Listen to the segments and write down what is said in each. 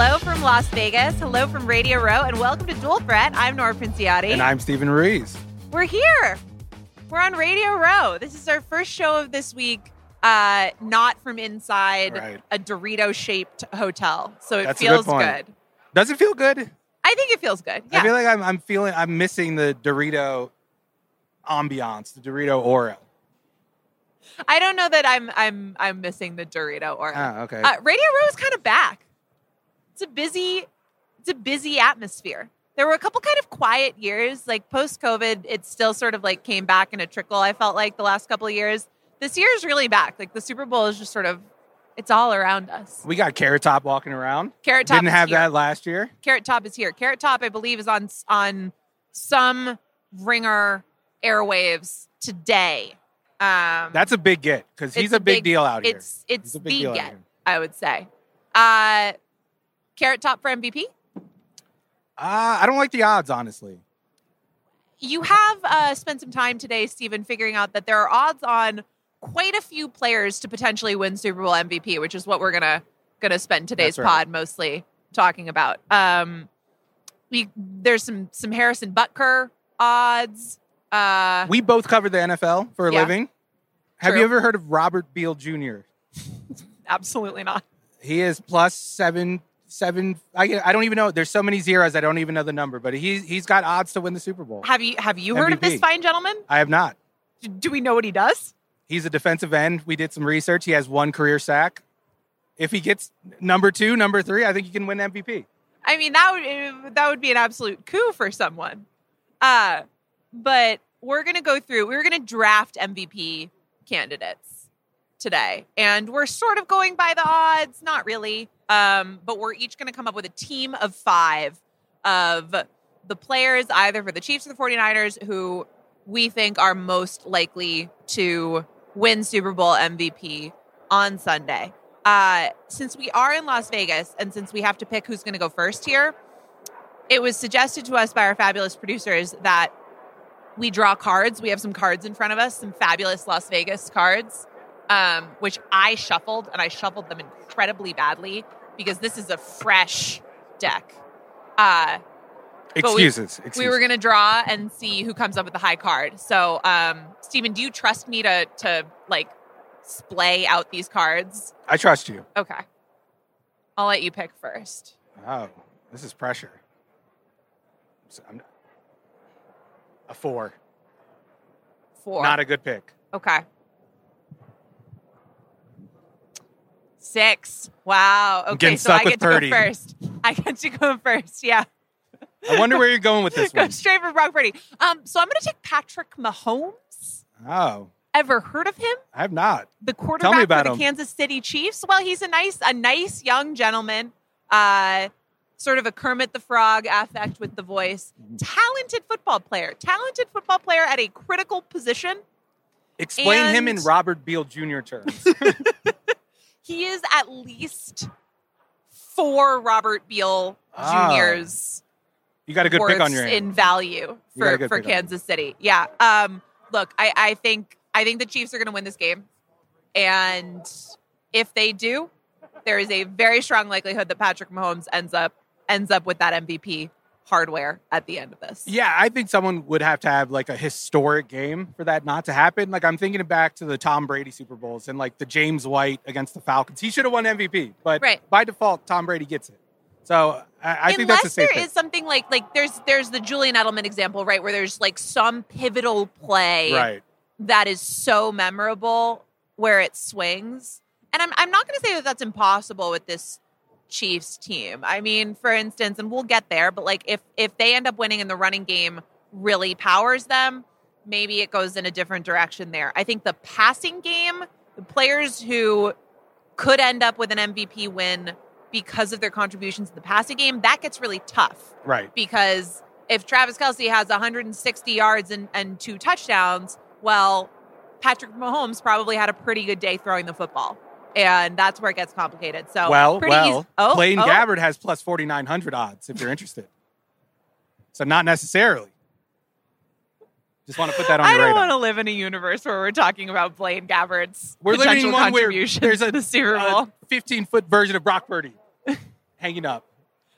Hello from Las Vegas. Hello from Radio Row, and welcome to Dual Threat. I'm Nora Princiotti. And I'm Steven Ruiz. We're here. We're on Radio Row. This is our first show of this week, uh, not from inside Right. a Dorito shaped hotel. So it That's a good feels good. Does it feel good? I think it feels good. Yeah. I feel like I'm, I'm feeling, I'm missing the Dorito ambiance, the Dorito aura. I don't know that I'm I'm I'm missing the Dorito aura. Ah, okay. Uh, Radio Row is kind of back. It's a busy, it's a busy atmosphere. There were a couple kind of quiet years, like post COVID. It still sort of like came back in a trickle. I felt like the last couple of years. This year is really back. Like the Super Bowl is just sort of, it's all around us. we got Carrot Top walking around. Carrot Top Didn't have here. that last year. Carrot Top is here. Carrot Top, I believe, is on on some ringer airwaves today. Um, That's a big get because he's a, big, big- deal out here. it's it's He's a big the deal get. I would say. Uh, Carrot Top for MVP. Uh, I don't like the odds, honestly. You have uh, spent some time today, Steven, figuring out that there are odds on quite a few players to potentially win Super Bowl MVP, which is what we're gonna gonna spend today's right. pod mostly talking about. Um, we there's some some Harrison Butker odds. Uh, We both cover the NFL for a Yeah. living. Have True. you ever heard of Robert Beal Jr.? absolutely not. He is plus seven, seven. I, I don't even know. There's so many zeros. I don't even know the number, but he's he's got odds to win the Super Bowl. Have you have you heard of this fine gentleman? I have not. Do- Do we know what he does? He's a defensive end. We did some research. He has one career sack. If he gets number two, number three, I think he can win MVP. I mean, that would that would be an absolute coup for someone. Uh, but we're gonna go through. We're gonna draft MVP candidates today, and we're sort of going by the odds, not really. Um, but we're each gonna come up with a team of five of the players, either for the Chiefs or the 49ers, who we think are most likely to win Super Bowl MVP on Sunday. Uh, since we are in Las Vegas and since we have to pick who's going to go first here, it was suggested to us by our fabulous producers that we draw cards. We have some cards in front of us, some fabulous Las Vegas cards, um, which I shuffled and I shuffled them incredibly badly because this is a fresh deck. Uh, But we- Excuses. excuses. we were going to draw and see who comes up with the high card. So, um, Steven, do you trust me to to like splay out these cards? I trust you. Okay. I'll let you pick first. Oh, this is pressure. So I'm- a four. Four. Not a good pick. okay. Six. Wow. Okay, so I get to go first. I get to go first. Yeah. I wonder where you're going with this go one. straight for Brock Purdy. Um, so I'm going to take Patrick Mahomes. Oh, Ever heard of him? I have not. the quarterback about for the him. Kansas City Chiefs. Well, he's a nice, a nice young gentleman. Uh, sort of a Kermit the Frog affect with the voice. Talented football player. Talented football player at a critical position. Explain him in Robert Beal Jr. terms. He is at least four Robert Beal Ah. Juniors You got a good pick on your hand. in value You got a for, for Kansas City. Yeah. Um, look, I, I think I think the Chiefs are going to win this game, and if they do, there is a very strong likelihood that Patrick Mahomes ends up ends up with that MVP hardware at the end of this. Yeah, I think someone would have to have like a historic game for that not to happen. Like I'm thinking back to the Tom Brady Super Bowls and like the James White against the Falcons. He should have won MVP, but Right. by default, Tom Brady gets it. So I, I think that's a Unless safe there is something like like there's there's the Julian Edelman example, right, where there's like some pivotal play right. that is so memorable where it swings. And I'm I'm not going to say that that's impossible with this Chiefs team. I mean, for instance, and we'll get there, but like if if they end up winning and the running game really powers them, maybe it goes in a different direction there. I think the passing game, the players who could end up with an MVP win because of their contributions in the passing game, that gets really tough Right. because if Travis Kelce has 160 yards and, and two touchdowns, well, Patrick Mahomes probably had a pretty good day throwing the football. And that's where it gets complicated. So, well, pretty well, easy- Oh, Blaine oh, Gabbert has plus 4,900 odds if you're interested. so not necessarily. Just want to put that on I your don't want to live in a universe where we're talking about Blaine Gabbert's We're living in one where there's a to the Super Bowl. 15 foot version of Brock Purdy hanging up.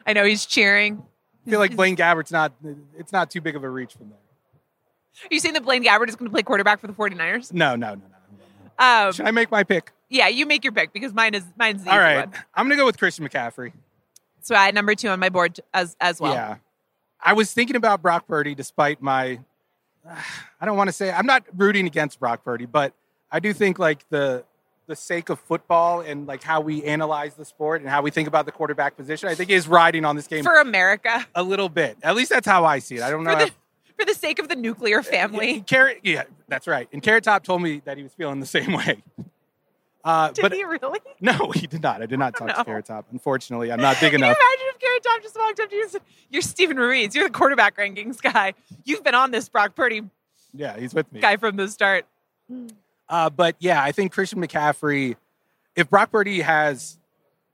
I know he's cheering. I feel like Blaine Gabbert's not. It's not too big of a reach from there. You saying that Blaine Gabbert is going to play quarterback for the 49ers? No, no, no, no. Um, Should I make my pick? Yeah, you make your pick because mine is mine's the All easy right, one. I'm gonna go with Christian McCaffrey. So I had number two on my board as as well. Yeah, I was thinking about Brock Purdy, despite my. I don't want to say I'm not rooting against Brock Purdy, but I do think like the the sake of football and like how we analyze the sport and how we think about the quarterback position, I think is riding on this game For America, a little bit. At least that's how I see it. I don't know. for the if- for the sake of the nuclear uh, family. Yeah, Carrot, yeah, that's right. And Carrot Top told me that he was feeling the same way. Uh, Did but he really? no, he did not. I did not talk No. to Carrot Top. Unfortunately, I'm not big Can you enough. imagine if Carrot Top just walked up to you and said, You're Steven Ruiz. You're the quarterback rankings guy. You've been on this Brock Purdy Yeah, he's with me. guy from the start. Uh, but yeah, I think Christian McCaffrey, if Brock Purdy has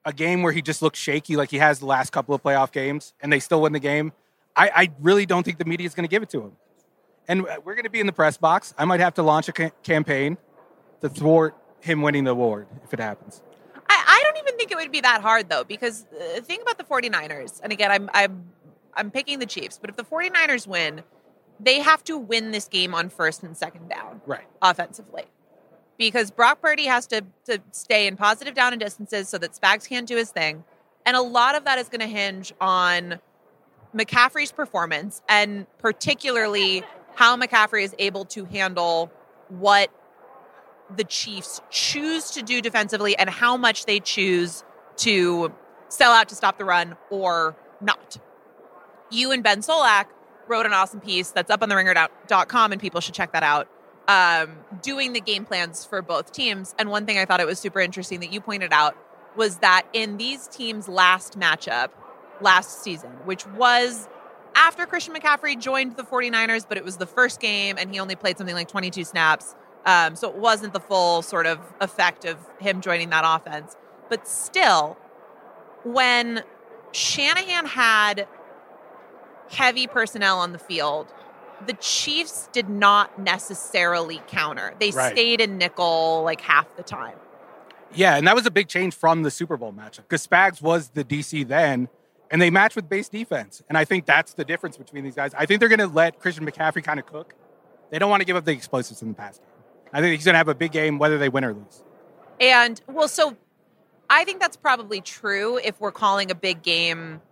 a game where he just looks shaky like he has the last couple of playoff games and they still win the game, I, I really don't think the media is going to give it to him. And we're going to be in the press box. I might have to launch a ca- campaign to thwart him winning the award if it happens. I, I don't even think it would be that hard though, because uh, the thing about the 49ers, and again, I'm I'm I'm picking the Chiefs, but if the 49ers win, they have to win this game on first and second down Right. offensively. Because Brock Purdy has to, to stay in positive down and distances so that Spags can't do his thing. And a lot of that is going to hinge on McCaffrey's performance and particularly how McCaffrey is able to handle what the Chiefs choose to do defensively and how much they choose to sell out to stop the run or not. You and Ben Solak wrote an awesome piece that's up on the ringer.com and people should check that out. Um, doing the game plans for both teams. And one thing I thought it was super interesting that you pointed out was that in these teams' last matchup last season, which was after Christian McCaffrey joined the 49ers, but it was the first game and he only played something like 22 snaps. Um, so it wasn't the full sort of effect of him joining that offense. But still, when Shanahan had heavy personnel on the field, the Chiefs did not necessarily counter. They Right. stayed in nickel like half the time. Yeah, and that was a big change from the Super Bowl matchup because Spags was the DC then, and they matched with base defense. And I think that's the difference between these guys. I think they're going to let Christian McCaffrey kind of cook. They don't want to give up the explosives in the pass game. I think he's going to have a big game whether they win or lose. And well, so I think that's probably true if we're calling a big game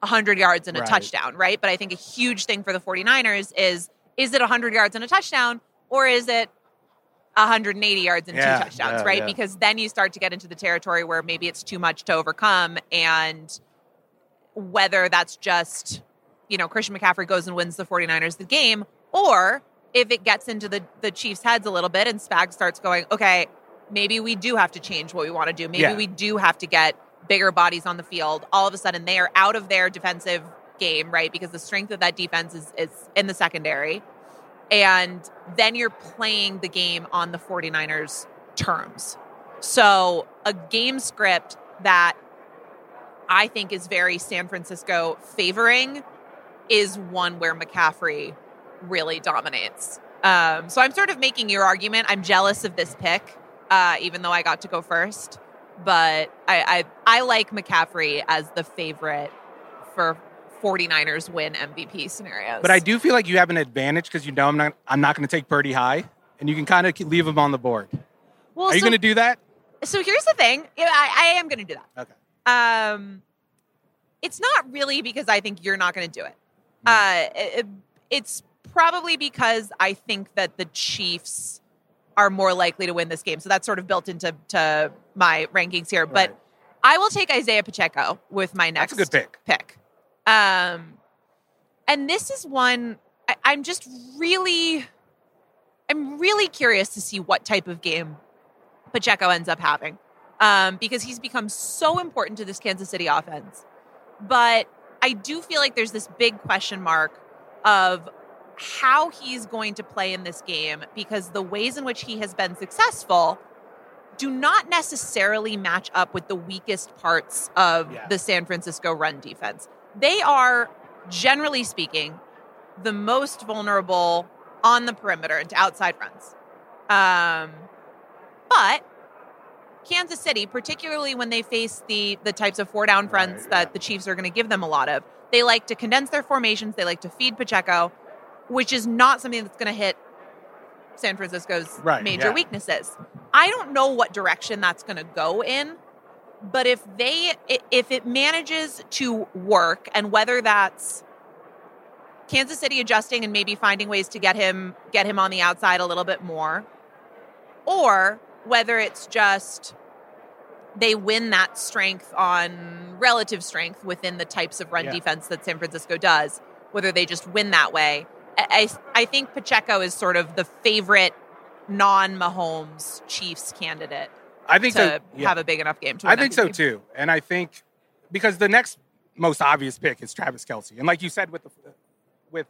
100 yards and a Right. touchdown, right? But I think a huge thing for the 49ers is is it 100 yards and a touchdown or is it 180 yards and Yeah, two touchdowns, yeah, right? yeah. Because then you start to get into the territory where maybe it's too much to overcome and whether that's just, you know, Christian McCaffrey goes and wins the 49ers the game or if it gets into the the Chiefs' heads a little bit and Spag starts going, okay, maybe we do have to change what we want to do. Maybe Yeah. we do have to get bigger bodies on the field. All of a sudden, they are out of their defensive game, right? Because the strength of that defense is, is in the secondary. And then you're playing the game on the 49ers' terms. So, a game script that I think is very San Francisco favoring is one where McCaffrey really dominates. Um, so I'm sort of making your argument. I'm jealous of this pick, uh, even though I got to go first. But I, I I like McCaffrey as the favorite for 49ers win MVP scenarios. But I do feel like you have an advantage because you know I'm not I'm not going to take Purdy high, and you can kind of leave him on the board. well, Are you so, going to do that? so here's the thing. I, I am going to do that. Okay. Um, it's not really because I think you're not going to do it. Uh, it- it's probably because I think that the Chiefs are more likely to win this game. So that's sort of built into to my rankings here. But I will take Isaiah Pacheco with my next That's a good pick. pick. Um, and this is one I, I'm just really, I'm really curious to see what type of game Pacheco ends up having, um, because he's become so important to this Kansas City offense. But I do feel like there's this big question mark of how he's going to play in this game because the ways in which he has been successful do not necessarily match up with the weakest parts of Yeah. the San Francisco run defense. They are, generally speaking, the most vulnerable on the perimeter and to outside runs. Um, but Kansas City, particularly when they face the the types of four down fronts Right, that the Chiefs are going to give them a lot of, they like to condense their formations. They like to feed Pacheco, which is not something that's going to hit San Francisco's Right, major yeah. weaknesses. I don't know what direction that's going to go in, but if they if it manages to work, and whether that's Kansas City adjusting and maybe finding ways to get him get him on the outside a little bit more, or whether it's just they win that strength on relative strength within the types of run Yeah. defense that San Francisco does, whether they just win that way. I, I think Pacheco is sort of the favorite non Mahomes Chiefs candidate I think to so. yeah. have a big enough game to I think so too, and I think because the next most obvious pick is Travis Kelce, and like you said with the with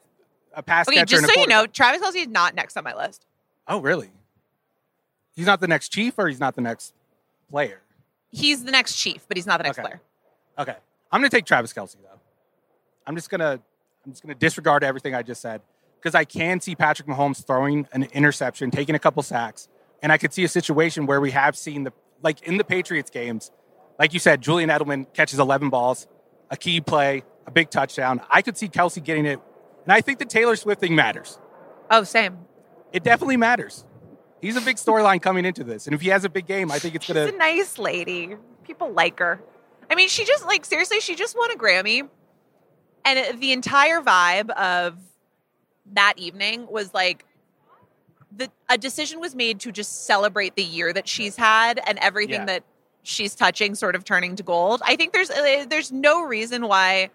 a pass Okay, catcher. just so you know, Travis Kelce is not next on my list. Oh, really? He's not the next chief, or he's not the next player. He's the next chief, but he's not the next Okay. player. Okay, I'm going to take Travis Kelce though. I'm just gonna I'm just gonna disregard everything I just said because I can see Patrick Mahomes throwing an interception, taking a couple sacks, and I could see a situation where we have seen the like in the Patriots games, like you said, Julian Edelman catches 11 balls, a key play, a big touchdown. I could see Kelce getting it, and I think the Taylor Swift thing matters. Oh, same. It definitely matters. He's a big storyline coming into this, and if he has a big game, I think it's gonna. Be a nice lady. People like her. I mean, she just like seriously, she just won a Grammy, and the entire vibe of that evening was like the a decision was made to just celebrate the year that she's had and everything Yeah. that she's touching, sort of turning to gold. I think there's uh, there's no reason why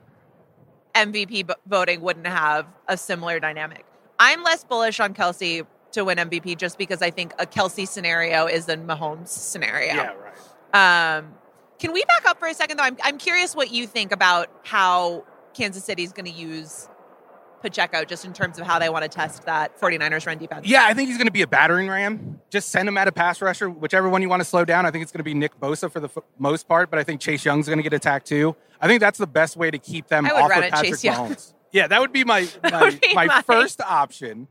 MVP vo- voting wouldn't have a similar dynamic. I'm less bullish on Kelce to win MVP just because I think a Kelce scenario is a Mahomes scenario. Yeah, right. Um, can we back up for a second though? I'm, I'm curious what you think about how Kansas City is going to use Pacheco just in terms of how they want to test that 49ers run defense. Yeah, I think he's going to be a battering ram. Just send him at a pass rusher, whichever one you want to slow down. I think it's going to be Nick Bosa for the f- most part, but I think Chase Young's going to get attacked too. I think that's the best way to keep them off of Patrick Chase Young. Mahomes. Yeah, that would be my my, be my my- first option.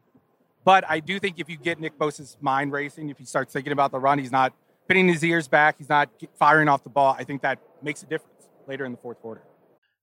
But I do think if you get Nick Bosa's mind racing, if he starts thinking about the run, he's not pinning his ears back, he's not firing off the ball. I think that makes a difference later in the fourth quarter.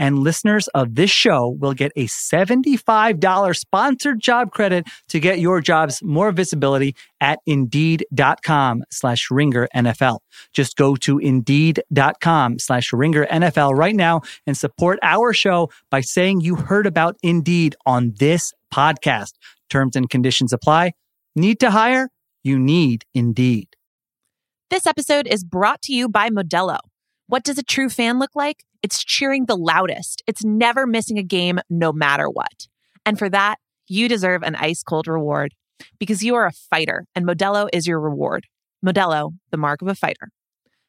And listeners of this show will get a $75 sponsored job credit to get your jobs more visibility at indeed.com slash ringer NFL. Just go to indeed.com slash ringer NFL right now and support our show by saying you heard about Indeed on this podcast. Terms and conditions apply. Need to hire? You need Indeed. This episode is brought to you by Modelo. What does a true fan look like? It's cheering the loudest. It's never missing a game, no matter what. And for that, you deserve an ice cold reward. Because you are a fighter and Modelo is your reward. Modelo, the mark of a fighter.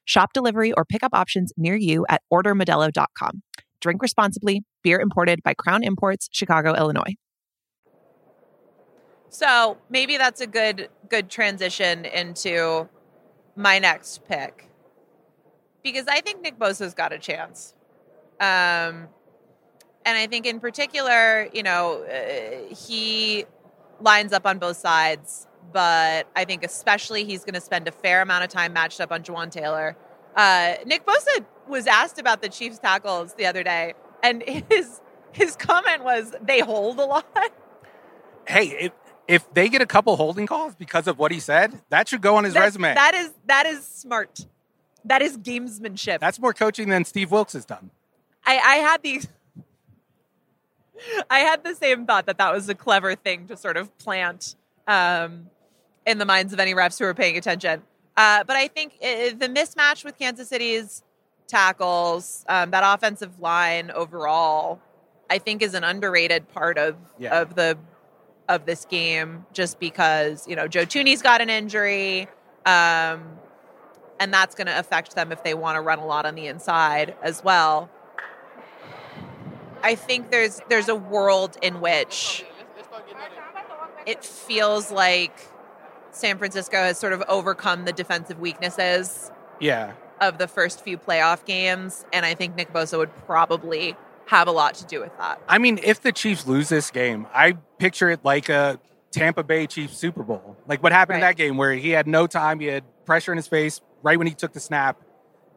Shop delivery or pickup options near you at ordermodelo.com. Drink responsibly. Beer imported by Crown Imports, Chicago, Illinois. So maybe that's a good good transition into my next pick because I think Nick Bosa's got a chance. Um, and I think in particular, you know, uh, he lines up on both sides, but I think especially he's going to spend a fair amount of time matched up on Jawaan Taylor. Uh, Nick Bosa was asked about the Chiefs tackles the other day, and his his comment was they hold a lot. Hey, if, if they get a couple holding calls because of what he said, that should go on his That- resume. That is that is smart. That is gamesmanship. That's more coaching than Steve Wilks has done. I, I had the I had the same thought that that was a clever thing to sort of plant um, in the minds of any refs who are paying attention. Uh, but I think uh the mismatch with Kansas City's tackles, um, that offensive line overall, I think is an underrated part of Yeah. of the of this game. Just because you know Joe Thuney's got an injury. Um, and that's going to affect them if they want to run a lot on the inside as well. I think there's there's a world in which it feels like San Francisco has sort of overcome the defensive weaknesses Yeah. of the first few playoff games, and I think Nick Bosa would probably have a lot to do with that. I mean, if the Chiefs lose this game, I picture it like a Tampa Bay Chiefs Super Bowl. Like what happened in that game where he had no time, he had pressure in his face right when he took the snap.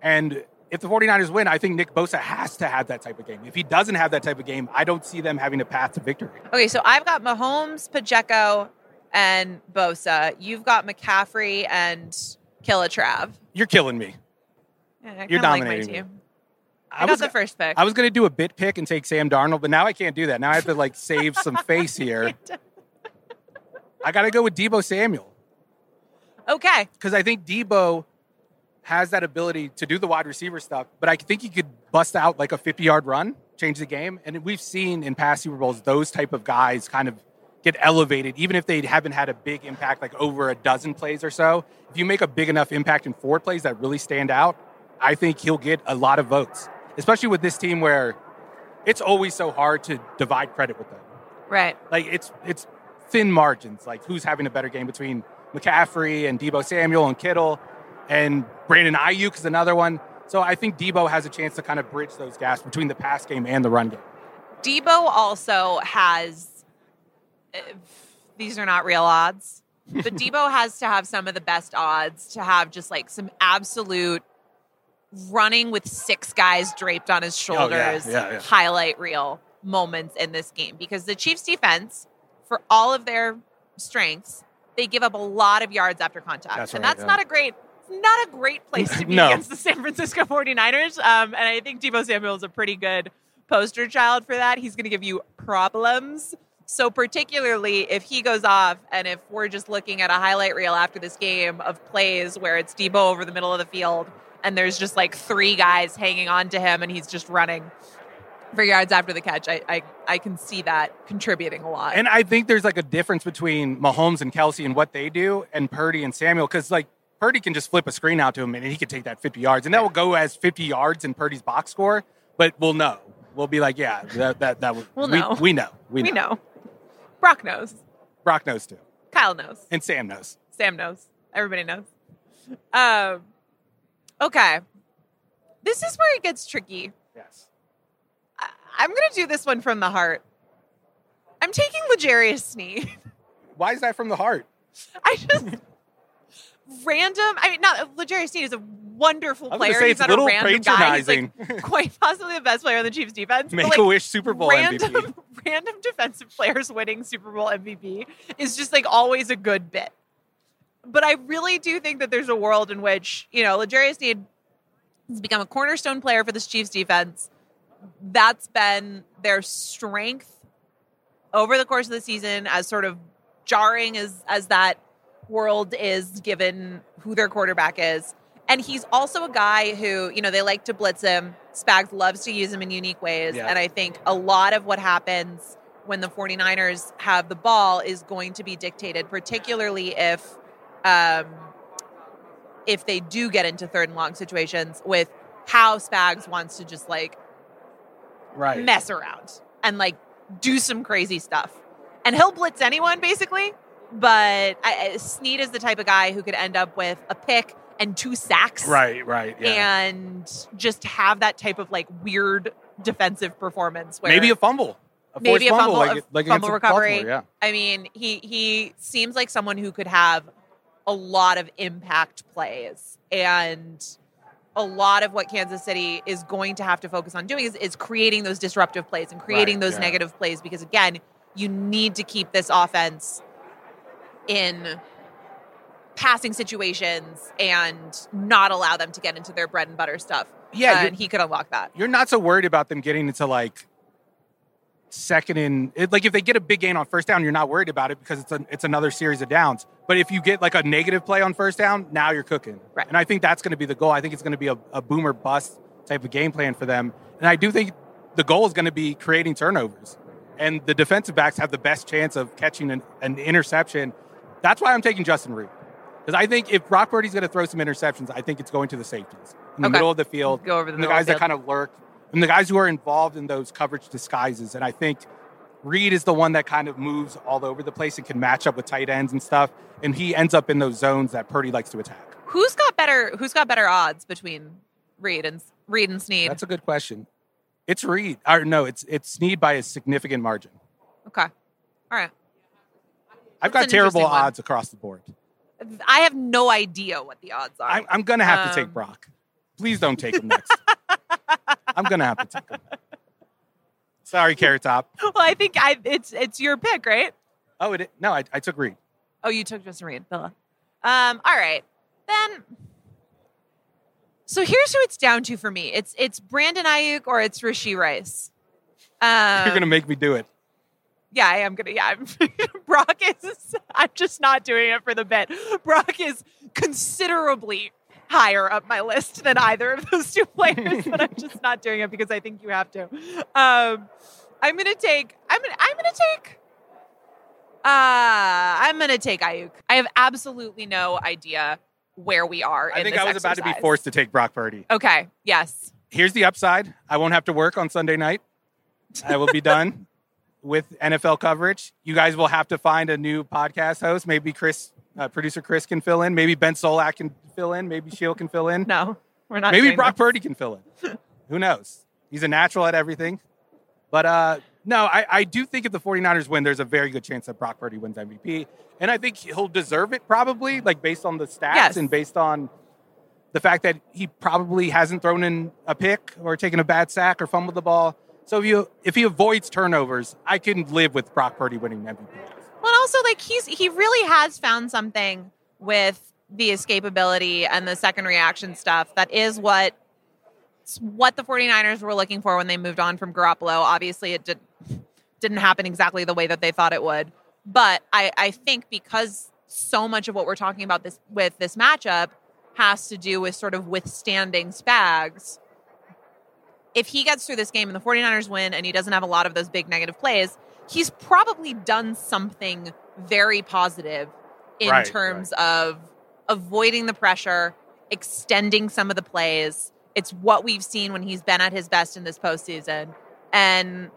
And if the 49ers win, I think Nick Bosa has to have that type of game. If he doesn't have that type of game, I don't see them having a path to victory. Okay, so I've got Mahomes, Pacheco, and Bosa. You've got McCaffrey and Killatrav. You're killing me. Yeah, You're kinda like dominating me. I, I got was, the first pick. I was going to do a bit pick and take Sam Darnold, but now I can't do that. Now I have to like save some face here. I got to go with Deebo Samuel. okay. because I think Deebo has that ability to do the wide receiver stuff, but I think he could bust out like a 50 yard run, change the game. And we've seen in past Super Bowls those type of guys kind of get elevated, even if they haven't had a big impact, like over a dozen plays or so. If you make a big enough impact in four plays that really stand out, I think he'll get a lot of votes, especially with this team where it's always so hard to divide credit with them Right. like it's it's thin margins. Like who's having a better game between McCaffrey and Deebo Samuel and Kittle and Brandon Aiyuk is another one. So I think Deebo has a chance to kind of bridge those gaps between the pass game and the run game. Deebo also has, uh, these are not real odds, but Deebo has to have some of the best odds to have just like some absolute running with six guys draped on his Oh, yeah, shoulders yeah, yeah. highlight reel moments in this game because the Chiefs defense, for all of their strengths, they give up a lot of yards after contact. That's and right, that's yeah. not a great not a great place to be No. against the San Francisco 49ers. Um, and I think Deebo Samuel is a pretty good poster child for that. He's going to give you problems. So particularly if he goes off and if we're just looking at a highlight reel after this game of plays where it's Deebo over the middle of the field and there's just like three guys hanging on to him and he's just running for yards after the catch, I, I, I can see that contributing a lot. And I think there's like a difference between Mahomes and Kelce and what they do and Purdy and Samuel because like Purdy can just flip a screen out to him and he can take that 50 yards and that will go as 50 yards in Purdy's box score, but we'll know. We'll be like, yeah, that that, that was, We'll we, know. we know. We know. know. Brock knows. Brock knows too. Kyle knows. And Sam knows. Sam knows. Everybody knows. Um, okay. This is where it gets tricky. Yes. I- I'm going to do this one from the heart. I'm taking L'Jarius Sneed. Why is that from the heart? I just random. I mean, not L'Jarius Sneed is a wonderful player. say He's it's not a little a random guy. He's like quite possibly the best player on the Chiefs defense. Make like, a wish Super Bowl random, MVP. random defensive players winning Super Bowl MVP is just like always a good bit. But I really do think that there's a world in which, you know, L'Jarius Sneed has become a cornerstone player for this Chiefs defense. That's been their strength over the course of the season, as sort of jarring as as that world is given who their quarterback is. And he's also a guy who, you know, they like to blitz him. Spags loves to use him in unique ways. Yeah. And I think a lot of what happens when the 49ers have the ball is going to be dictated, particularly if um, if they do get into third and long situations with how Spags wants to just like Right. mess around and like do some crazy stuff. And he'll blitz anyone basically, but I, Sneed is the type of guy who could end up with a pick and two sacks. Right, right. Yeah. And just have that type of like weird defensive performance where maybe a fumble. A maybe a forced fumble, like, a like fumble recovery. Baltimore, I mean, he he seems like someone who could have a lot of impact plays and a lot of what Kansas City is going to have to focus on doing is, is creating those disruptive plays and creating Right, those yeah. negative plays because again, you need to keep this offense in passing situations and not allow them to get into their bread and butter stuff. Yeah, Uh, and he could unlock that. You're not so worried about them getting into like second and it, like if they get a big gain on first down, you're not worried about it because it's a, it's another series of downs. But if you get like a negative play on first down, now you're cooking. Right. And I think that's going to be the goal. I think it's going to be a, a boomer bust type of game plan for them. And I do think the goal is going to be creating turnovers. And the defensive backs have the best chance of catching an, an interception. That's why I'm taking Justin Reid. Because I think if Brock Purdy's going to throw some interceptions, I think it's going to the safeties in the Okay. middle of the field. Go over the the guys that kind of lurk and the guys who are involved in those coverage disguises. And I think Reid is the one that kind of moves all over the place and can match up with tight ends and stuff. And he ends up in those zones that Purdy likes to attack. Who's got better who's got better odds between Reid and Reid and Sneed? That's a good question. It's Reid. Or no, it's it's Sneed by a significant margin. okay. All right. I've got terrible odds across the board. I have no idea what the odds are. I'm, I'm going to have to Um, take Brock. Please don't take him next. I'm going to have to take him. Sorry, Carrot Top. well, I think I it's it's your pick, right? Oh, it, no, I, I took Reid. Oh, you took Justin Reid, Villa. Um, all right. Then so here's who it's down to for me. It's it's Brandon Aiyuk or it's Rashee Rice. Um, You're going to make me do it. Yeah, I am gonna. Yeah, I'm, Brock is. I'm just not doing it for the bit. Brock is considerably higher up my list than either of those two players, but I'm just not doing it because I think you have to. Um, I'm gonna take. I'm gonna. I'm gonna take. Uh, I'm gonna take Aiyuk. I have absolutely no idea where we are. I in think I was about to be forced to take Brock Purdy. Okay. Yes. Here's the upside I won't have to work on Sunday night. I will be done with NFL coverage. You guys will have to find a new podcast host. Maybe Chris, uh, producer Chris, can fill in. Maybe Ben Solak can fill in. Maybe Sheil can fill in. No, we're not. Maybe Brock this. Purdy can fill in. Who knows? He's a natural at everything. But uh, no, I, I do think if the 49ers win, there's a very good chance that Brock Purdy wins MVP. And I think he'll deserve it probably, like based on the stats Yes. and based on the fact that he probably hasn't thrown in a pick or taken a bad sack or fumbled the ball. So if you if he avoids turnovers, I can live with Brock Purdy winning MVP. Well, also like he's he really has found something with the escapability and the second reaction stuff that is what what the 49ers were looking for when they moved on from Garoppolo. Obviously, it did, didn't happen exactly the way that they thought it would. But I, I think because so much of what we're talking about this with this matchup has to do with sort of withstanding Spags. If he gets through this game and the 49ers win and he doesn't have a lot of those big negative plays, he's probably done something very positive in Right, terms of avoiding the pressure, extending some of the plays. It's what we've seen when he's been at his best in this postseason. And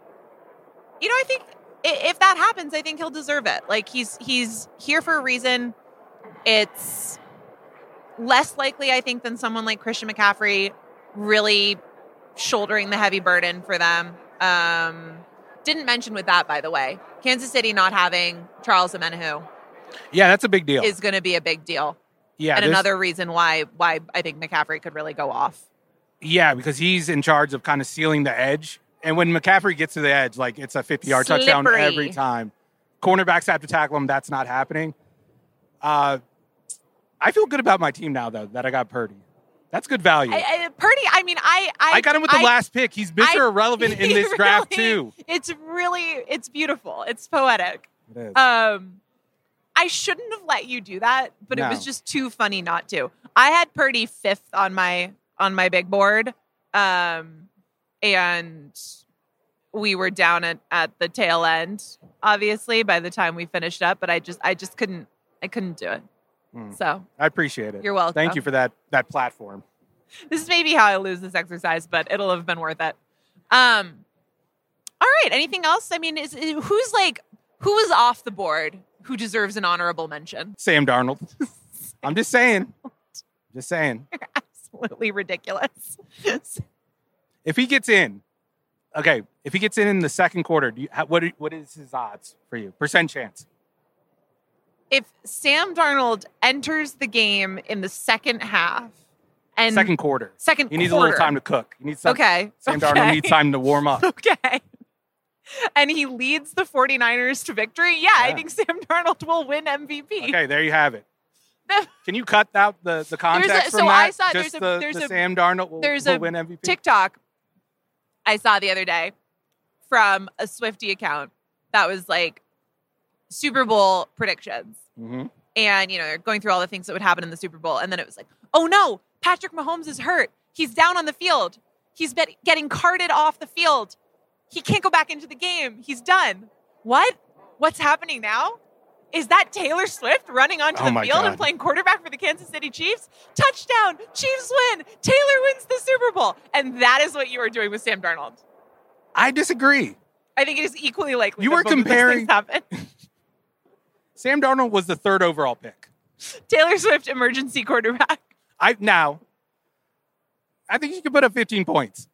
you know, I think if that happens, I think he'll deserve it. Like he's he's here for a reason. It's less likely, I think, than someone like Christian McCaffrey really shouldering the heavy burden for them. Um, didn't mention with that, by the way, Kansas City not having Charles Omenihu Yeah, that's a big deal. is going to be a big deal, yeah, and another reason why why I think McCaffrey could really go off. Yeah, because he's in charge of kind of sealing the edge. And when McCaffrey gets to the edge, like it's a 50 yard touchdown every time. Cornerbacks have to tackle him. That's not happening. Uh, I feel good about my team now, though, that I got Purdy. That's good value. I, I, I, Purdy, I mean, I I, got him with the I- last pick. He's Mr. I- Irrelevant in he this draft, too. It's really it's beautiful. It's poetic. It is. Um, I shouldn't have let you do that, but it was just too funny not to. I had Purdy fifth on my on my big board, um, and we were down at, at the tail end, obviously, by the time we finished up, but I just I just couldn't I couldn't do it. Hmm. So I appreciate it. you're welcome. Thank you for that that platform. This is maybe how I lose this exercise, but it'll have been worth it. Um all right. Anything else? I mean, is who's like who was off the board who deserves an honorable mention? Sam Darnold. I'm just saying. Just saying. Absolutely ridiculous. If he gets in, okay. If he gets in in the second quarter, do you, what what is his odds for you? Percent chance. If Sam Darnold enters the game in the second half and second quarter. second He needs quarter, a little time to cook. He needs some, okay. Sam okay. Darnold needs time to warm up. Okay. And he leads the 49ers to victory. Yeah, I think Sam Darnold will win MVP. Okay, there you have it. Can you cut out the the context so from I that? saw- Just there's a- the, there's the a- Sam Darnold will, there's will a win MVP. TikTok I saw the other day from a Swiftie account that was like Super Bowl predictions. Mhm. And, you know, they're going through all the things that would happen in the Super Bowl. And then it was like, oh no, Patrick Mahomes is hurt. He's down on the field. He's getting carted off the field. He can't go back into the game. He's done. What? What's happening now? Is that Taylor Swift running onto Oh the field and playing quarterback for the Kansas City Chiefs? Touchdown! Chiefs win! Taylor wins the Super Bowl. And that is what you are doing with Sam Darnold. I disagree. I think it is equally likely. You were both of those comparing-. Sam Darnold was the third overall pick. Taylor Swift, emergency quarterback. I now, I think she could put up 15 points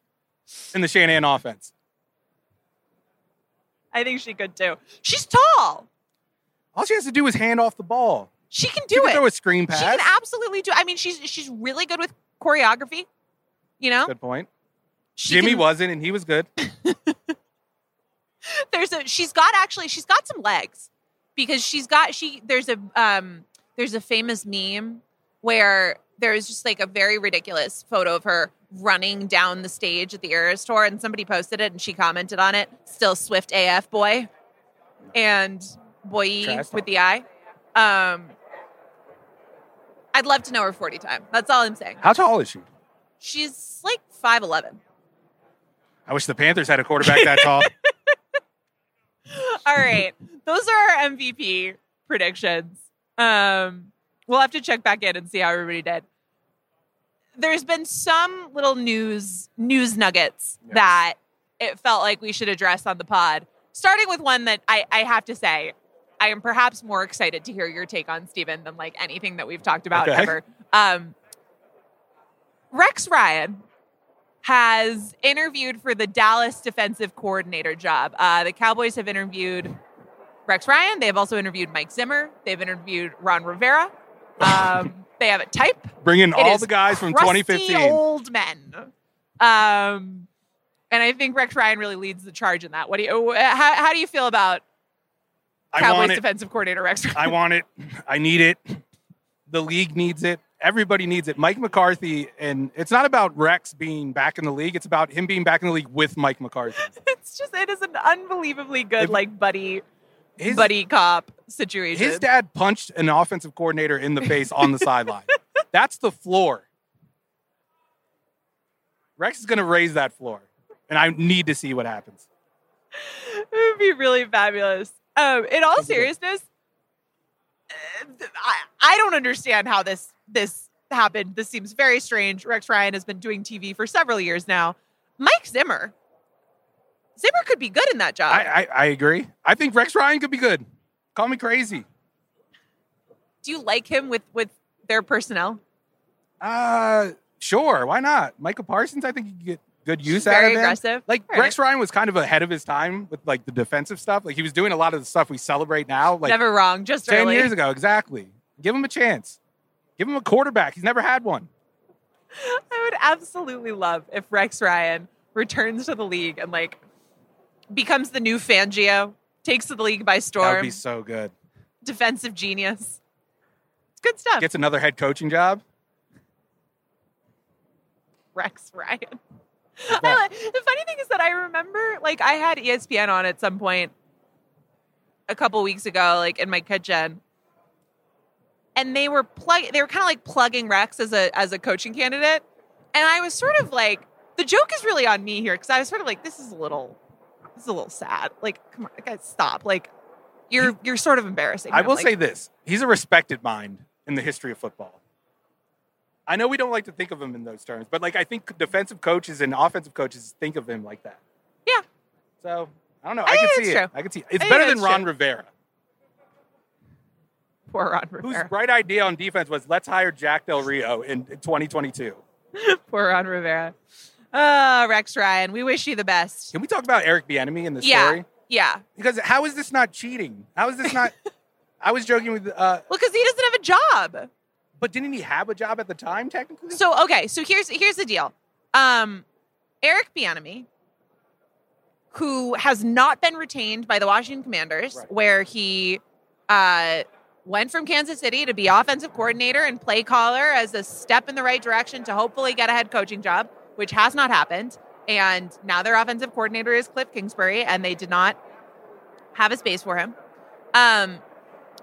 in the Shanahan offense. I think she could too. She's tall. All she has to do is hand off the ball. She can She do can it. throw a screen pass. She can absolutely do. I mean, she's she's really good with choreography. You know, Good point. She Jimmy can- wasn't, and he was good. There's a. She's got actually. She's got some legs because she's got. She there's a um there's a famous meme where there's just like a very ridiculous photo of her running down the stage at the Eras Tour, and somebody posted it, and she commented on it. Still Swift AF boy, and boy with the eye. Um, I'd love to know her forty time. That's all I'm saying. How tall is she? She's like five eleven. I wish the Panthers had a quarterback that tall. All right. Those are our MVP predictions. Um, we'll have to check back in and see how everybody did. There's been some little news news nuggets Yes. that it felt like we should address on the pod. Starting with one that I, I have to say, I am perhaps more excited to hear your take on, Steven, than like anything that we've talked about Okay. ever. Um, Rex Ryan has interviewed for the Dallas defensive coordinator job. Uh, the Cowboys have interviewed Rex Ryan. They have also interviewed Mike Zimmer. They've interviewed Ron Rivera. Um, they have a type. Bring in It all the guys from 2015. old men. Um, and I think Rex Ryan really leads the charge in that. What do you? How, how do you feel about Cowboys defensive coordinator Rex Ryan? I want it. I need it. The league needs it. Everybody needs it. Mike McCarthy, and it's not about Rex being back in the league. It's about him being back in the league with Mike McCarthy. it's just it is an unbelievably good If- like buddy His, buddy cop situation. his dad punched an offensive coordinator in the face on the sideline. That's the floor. Rex is going to raise that floor, and I need to see what happens. it would be really fabulous. Um, in all That'd be good. seriousness, uh, I, I don't understand how this this happened. This seems very strange. Rex Ryan has been doing TV for several years now. Mike Zimmer, Zimmer could be good in that job. I, I, I agree. I think Rex Ryan could be good. Call me crazy. Do you like him with with their personnel? Uh, sure. Why not? Micah Parsons, I think you could get good use out very of him. aggressive. Like right. Rex Ryan was kind of ahead of his time with like the defensive stuff. Like he was doing a lot of the stuff we celebrate now. Like Never wrong. Just ten early. years ago, exactly. Give him a chance. Give him a quarterback. He's never had one. I would absolutely love if Rex Ryan returns to the league and like becomes the new Fangio, takes the league by storm. That would be so good. defensive genius. It's good stuff. Gets another head coaching job. Rex Ryan. I the funny thing is that I remember, like, I had ESPN on at some point a couple weeks ago, like in my kitchen, and they were plug. They were kind of like plugging Rex as a as a coaching candidate, and I was sort of like, the joke is really on me here because I was sort of like, this is a little, this is a little sad. Like, come on, guys, stop. Like, you're you're sort of embarrassing. I him. will Like, say this: he's a respected mind in the history of football. I know we don't like to think of him in those terms, but like I think defensive coaches and offensive coaches think of him like that. Yeah. So I don't know. I I, can see it. true. I can see it. It's think better than Ron true. Rivera, poor Ron Rivera. whose bright idea on defense was let's hire Jack Del Rio in 2022. poor Ron Rivera. Uh, Rex Ryan, we wish you the best. Can we talk about Eric Bieniemy in this Yeah. story? Yeah. Because how is this not cheating? How is this not? I was joking with, uh, Well, because he doesn't have a job. but didn't he have a job at the time? Technically, So okay, so here's here's the deal. Um, Eric Bieniemy, who has not been retained by the Washington Commanders, Right. where he uh, went from Kansas City to be offensive coordinator and play caller as a step in the right direction to hopefully get a head coaching job, which has not happened. And now their offensive coordinator is Cliff Kingsbury, and they did not have a space for him. Um,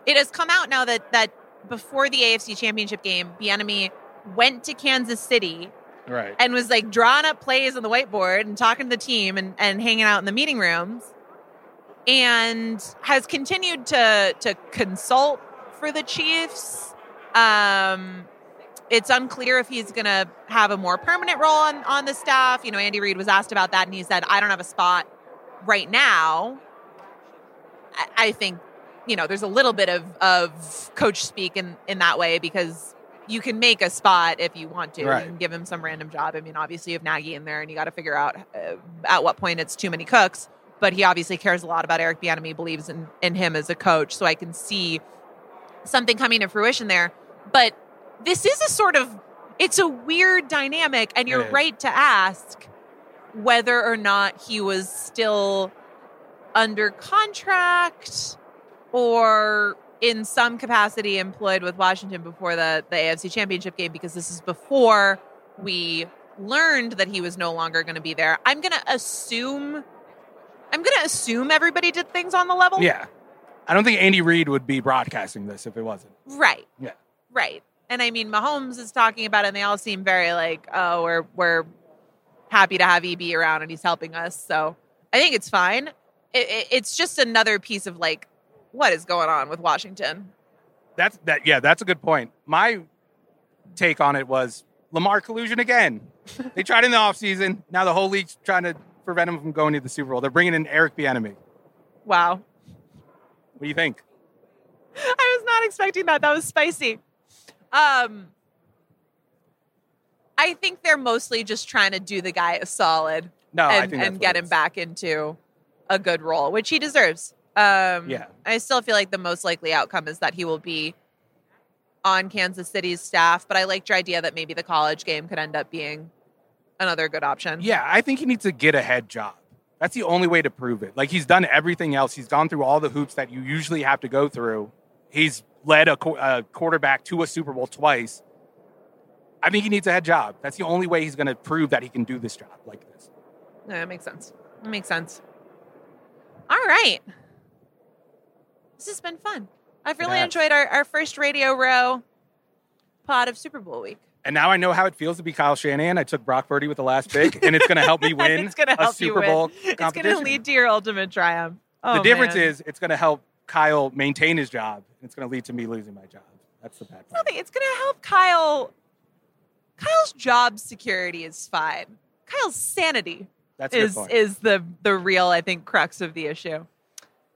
it has come out now that that before the AFC Championship game, Bieniemy went to Kansas City right? and was like drawing up plays on the whiteboard and talking to the team and, and hanging out in the meeting rooms and has continued to to consult for the Chiefs. Um, it's unclear if he's going to have a more permanent role on, on the staff. You know, Andy Reid was asked about that and he said, I don't have a spot right now. I, I think, you know, there's a little bit of, of coach speak in, in that way because you can make a spot if you want to. Right. You can give him some random job. I mean, obviously you have Nagy in there and you got to figure out uh, at what point it's too many cooks. But he obviously cares a lot about Eric Bieniemy, believes in, in him as a coach. So I can see something coming to fruition there. But this is a sort of it's a weird dynamic, and you're right to ask whether or not he was still under contract or in some capacity employed with Washington before the, the AFC championship game because this is before we learned that he was no longer going to be there. I'm going to assume I'm going to assume everybody did things on the level. Yeah, I don't think Andy Reid would be broadcasting this if it wasn't. Right. Yeah. Right. And I mean, Mahomes is talking about it, and they all seem very like, oh, we're we're happy to have EB around, and he's helping us. So I think it's fine. It, it, it's just another piece of like, what is going on with Washington? That's that. Yeah, that's a good point. My take on it was Lamar collusion again. they tried in the offseason. Now the whole league's trying to prevent him from going to the Super Bowl. They're bringing in Eric Bieniemy. Wow. What do you think? I was not expecting that. That was spicy. Um, I think they're mostly just trying to do the guy a solid No, and, and get him back into a good role, which he deserves. Um, Yeah. I still feel like the most likely outcome is that he will be on Kansas City's staff, but I liked your idea that maybe the college game could end up being another good option. Yeah, I think he needs to get a head job. That's the only way to prove it. Like he's done everything else. He's gone through all the hoops that you usually have to go through. He's led a, a quarterback to a Super Bowl twice. I think he needs a head job. That's the only way he's going to prove that he can do this job like this. Yeah, that makes sense. That makes sense. All right. This has been fun. I've really enjoyed our, our first radio row pod of Super Bowl week. And now I know how it feels to be Kyle Shanahan. I took Brock Purdy with the last pick, and it's going to help me win it's gonna a help you Super win. Bowl It's going to lead to your ultimate triumph. Oh, the difference man. is it's going to help Kyle maintain his job, and it's going to lead to me losing my job. That's the bad part. It's going to help Kyle. Kyle's job security is fine. Kyle's sanity That's is is the the real I think crux of the issue.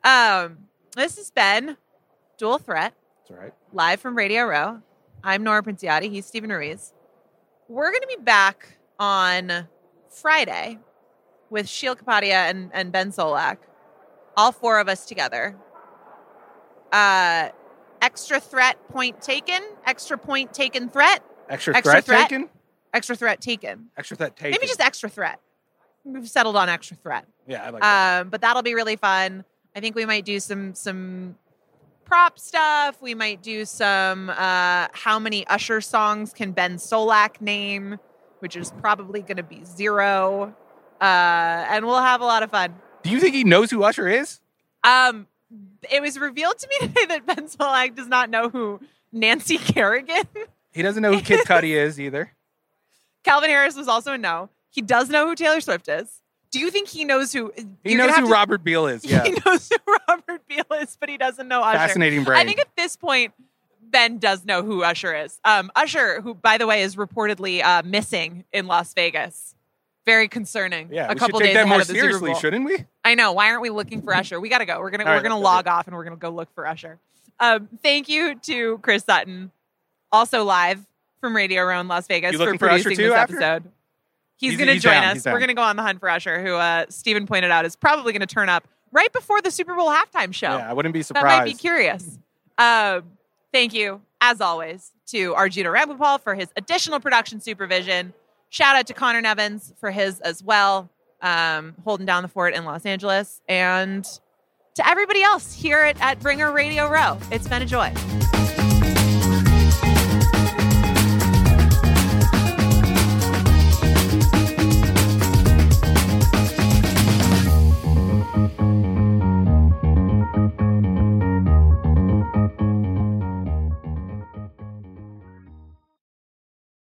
Um, this has been Dual Threat That's all right. live from Radio Row. I'm Nora Princiotti. He's Steven Ruiz. We're going to be back on Friday with Sheil Kapadia and, and Ben Solak, all four of us together. Uh, extra threat point taken, extra point taken threat, Extra, Extra threat, threat? taken? extra threat taken. Extra threat taken. Maybe just extra threat. We've settled on extra threat. Yeah, I like that. Um, but that'll be really fun. I think we might do some some prop stuff. We might do some uh, how many Usher songs can Ben Solak name, which is probably going to be zero. Uh, and we'll have a lot of fun. Do you think he knows who Usher is? Um, it was revealed to me today that Ben Solak does not know who Nancy Kerrigan. He doesn't know who Kid Cudi is either. Calvin Harris was also a no. He does know who Taylor Swift is. Do you think he knows who? He knows who to- Robert Beale is. Yeah. He knows who Robert Beal is, but he doesn't know Usher. Fascinating brain. I think at this point, Ben does know who Usher is. Um, Usher, who by the way is reportedly uh, missing in Las Vegas. Very concerning. yeah, a we couple should take days that more of the Super seriously, shouldn't we? I know. Why aren't we looking for Usher? We got to go. We're gonna All we're right, gonna log off and we're gonna go look for Usher. Um, thank you to Chris Sutton, also live from Radio Row in Las Vegas for for producing too this after? episode. He's, He's- going to join down, us. We're going to go on the hunt for Usher, who uh, Steven pointed out is probably going to turn up right before the Super Bowl halftime show. Yeah, I wouldn't be surprised. that might be curious. Um, thank you, as always, to Arjuna Ramgopal for his additional production supervision. Shout out to Conor Nevins for his as well, um, holding down the fort in Los Angeles. And to everybody else here at, at Ringer Radio Row, it's been a joy.